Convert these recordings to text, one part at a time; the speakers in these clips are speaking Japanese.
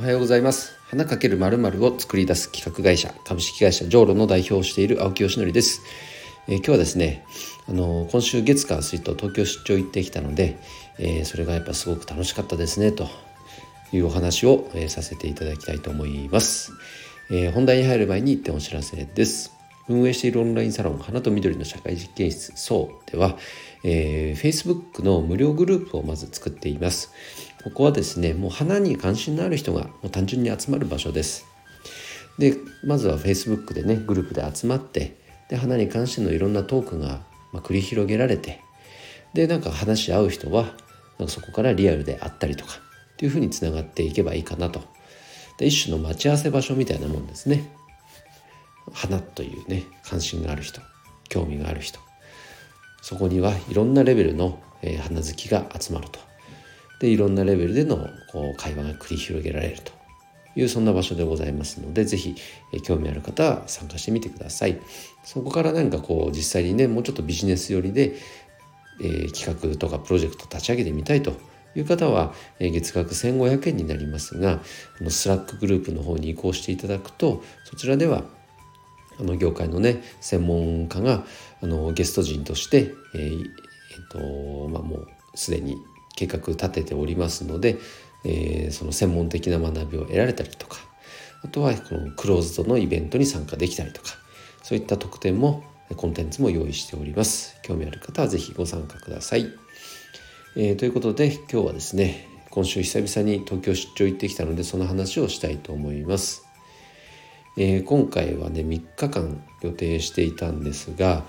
おはようございます。花かけるまるを作り出す企画会社株式会社ジョーロの代表をしている青木よしのりです、えー、今日はですねあの今週月火水と東京出張行ってきたので、えー、それがやっぱすごく楽しかったですねというお話を、え、させていただきたいと思います、え本題に入る前に一点お知らせです。運営しているオンラインサロン花と緑の社会実験室そうでは、えー、Facebook の無料グループをまず作っています。ここはですねもう花に関心のある人がもう単純に集まる場所です。でまずは Facebook でねグループで集まってで花に関してのいろんなトークが、ま、繰り広げられてでなんか話し合う人はなんかそこからリアルであったりとかっていうふうにつながっていけばいいかなと。で一種の待ち合わせ場所みたいなもんですね。花というね関心がある人興味がある人。そこにはいろんなレベルの、花好きが集まると。でいろんなレベルでのこう会話が繰り広げられるというそんな場所でございますので是非、興味ある方は参加してみてください。そこから何かこう実際にねもうちょっとビジネス寄りで、えー、企画とかプロジェクト立ち上げてみたいという方は、えー、月額1500円になりますがあのスラックグループの方に移行していただくとそちらではあの業界のね専門家があのゲスト陣として、えーえーとまあ、もうすでに計画立てておりますので、えー、その専門的な学びを得られたりとかあとはこのクローズドのイベントに参加できたりとかそういった特典もコンテンツも用意しております。興味ある方は是非ご参加ください、えー、ということで今日はですね今週久々に東京出張行ってきたのでその話をしたいと思います。えー、今回はね3日間予定していたんですが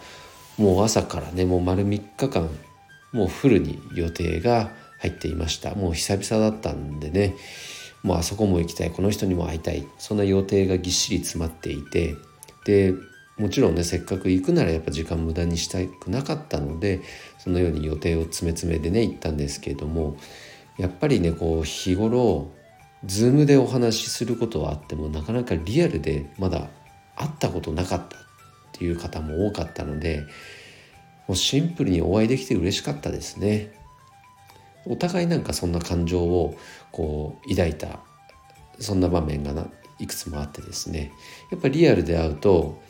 もう朝からねもう丸3日間もうフルに予定が入っていました。もう久々だったんでね。もうあそこも行きたい。この人にも会いたい。そんな予定がぎっしり詰まっていて。でもちろんねせっかく行くならやっぱ時間無駄にしたくなかったのでそのように予定を詰め詰めでね行ったんですけれどもやっぱりねこう日頃ズームでお話しすることはあってもなかなかリアルでまだ会ったことなかったっていう方も多かったのでもうシンプルにお会いできて嬉しかったですね。お互いなんかそんな感情をこう抱いたそんな場面がいくつもあってですね。やっぱりリアルで会うと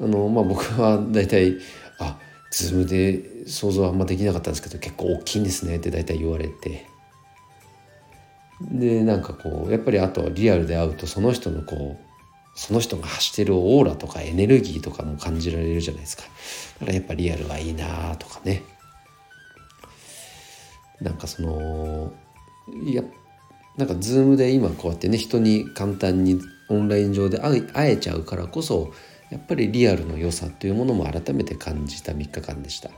あの、まあ、僕は大体あズームで想像はあんまできなかったんですけど結構大きいんですねって大体言われて。でなんかこうやっぱりあとはリアルで会うとその人のこうその人が発してるオーラとかエネルギーとかも感じられるじゃないですか。だからやっぱリアルはいいなとかね。なんかそのいやなんかズームで今こうやってね人に簡単にオンライン上で会えちゃうからこそやっぱりリアルの良さっていうものも改めて感じた3日間でした。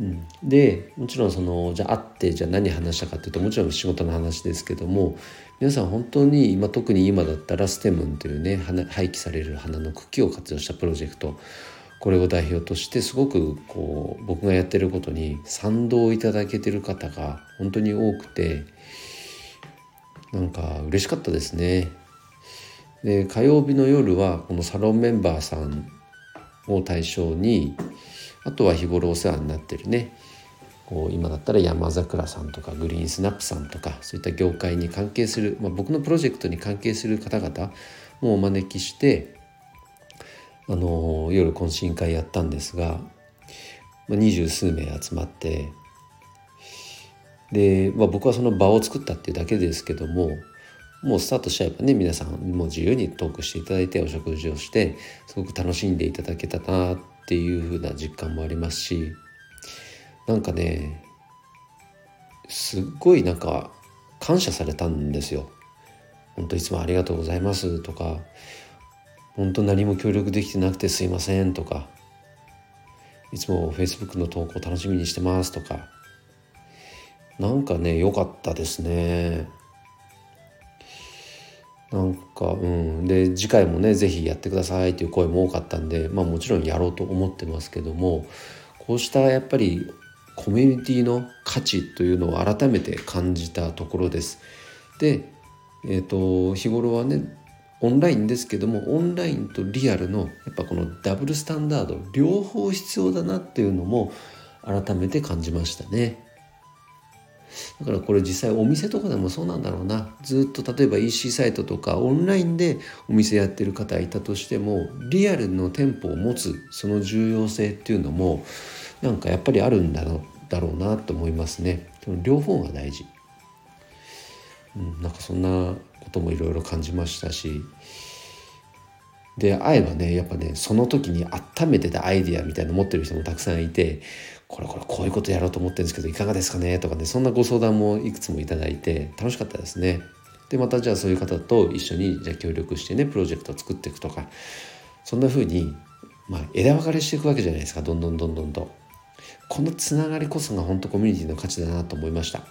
うん、でもちろんそのじゃあ会ってじゃあ何話したかっていうともちろん仕事の話ですけども皆さん本当に今特に今だったらステムンというね廃棄される花の茎を活用したプロジェクトこれを代表としてすごくこう僕がやってることに賛同いただけてる方が本当に多くてなんか嬉しかったですね。で火曜日の夜はこのサロンメンバーさんを対象にあとは日頃お世話になってるねこう今だったら山桜さんとかグリーンスナップさんとかそういった業界に関係する、まあ、僕のプロジェクトに関係する方々もお招きしてあの夜懇親会やったんですが二十、まあ、数名集まってで、まあ、僕はその場を作ったっていうだけですけどももうスタートしちゃえばね皆さんもう自由にトークしていただいてお食事をしてすごく楽しんでいただけたなっていう風な実感もありますしなんかねすっごいなんか感謝されたんですよ。本当いつもありがとうございますとか本当何も協力できてなくてすいませんとかいつも Facebook の投稿楽しみにしてますとかなんかね良かったですね。なんかうんで次回もね是非やってくださいっていう声も多かったんでまあもちろんやろうと思ってますけどもこうしたやっぱりコミュニティの価値というのを改めて感じたところです。で、えーと、日頃はねオンラインですけどもオンラインとリアルのやっぱこのダブルスタンダード両方必要だなっていうのも改めて感じましたね。だからこれ実際お店とかでもそうなんだろうなずっと例えば EC サイトとかオンラインでお店やってる方いたとしてもリアルの店舗を持つその重要性っていうのもなんかやっぱりあるんだろうだろうなと思いますね。両方が大事、うん、なんかそんなこともいろいろ感じましたしで会えばねやっぱねその時に温めてたアイディアみたいなの持ってる人もたくさんいてこれこれこういうことやろうと思ってるんですけどいかがですかね？とかねそんなご相談もいくつもいただいて楽しかったですね。でまたじゃあそういう方と一緒にじゃあ協力してねプロジェクトを作っていくとかそんな風にまあ枝分かれしていくわけじゃないですかどんどんどんどんと。このつながりこそが本当コミュニティの価値だなと思いました。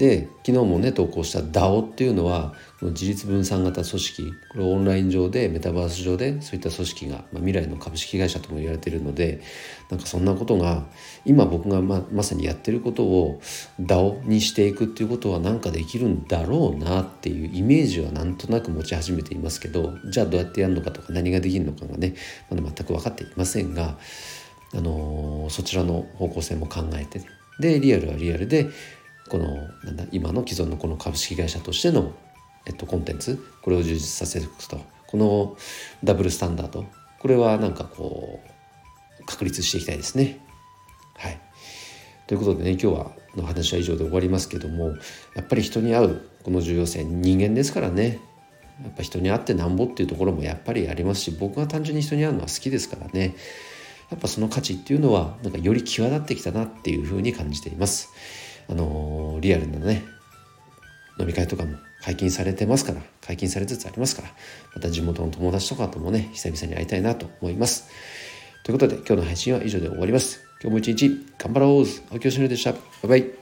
で昨日もね投稿した DAO っていうのはこの自立分散型組織これオンライン上でメタバース上でそういった組織が、まあ、未来の株式会社とも言われているのでなんかそんなことが今僕がままさにやってることを DAO にしていくっていうことはなんかできるんだろうなっていうイメージはなんとなく持ち始めていますけどじゃあどうやってやるのかとか何ができるのかがねまだ全く分かっていませんが、あのー、そちらの方向性も考えて、ね、でリアルはリアルでこのなんだ今の既存のこの株式会社としての、えっと、コンテンツこれを充実させると。このダブルスタンダード。これはなんかこう確立していきたいですね。はい。ということでね今日はの話は以上で終わりますけどもやっぱり人に会うこの重要性人間ですからね。やっぱ人に会ってなんぼっていうところもやっぱりありますし僕は単純に人に会うのは好きですからね。やっぱその価値っていうのはなんかより際立ってきたなっていうふうに感じています。あのリアルなね飲み会とかも解禁されてますから解禁されつつありますからまた地元の友達とかともね久々に会いたいなと思います。ということで今日の配信は以上で終わります。今日も一日頑張ろう。青木よしのりでした。バイバイ。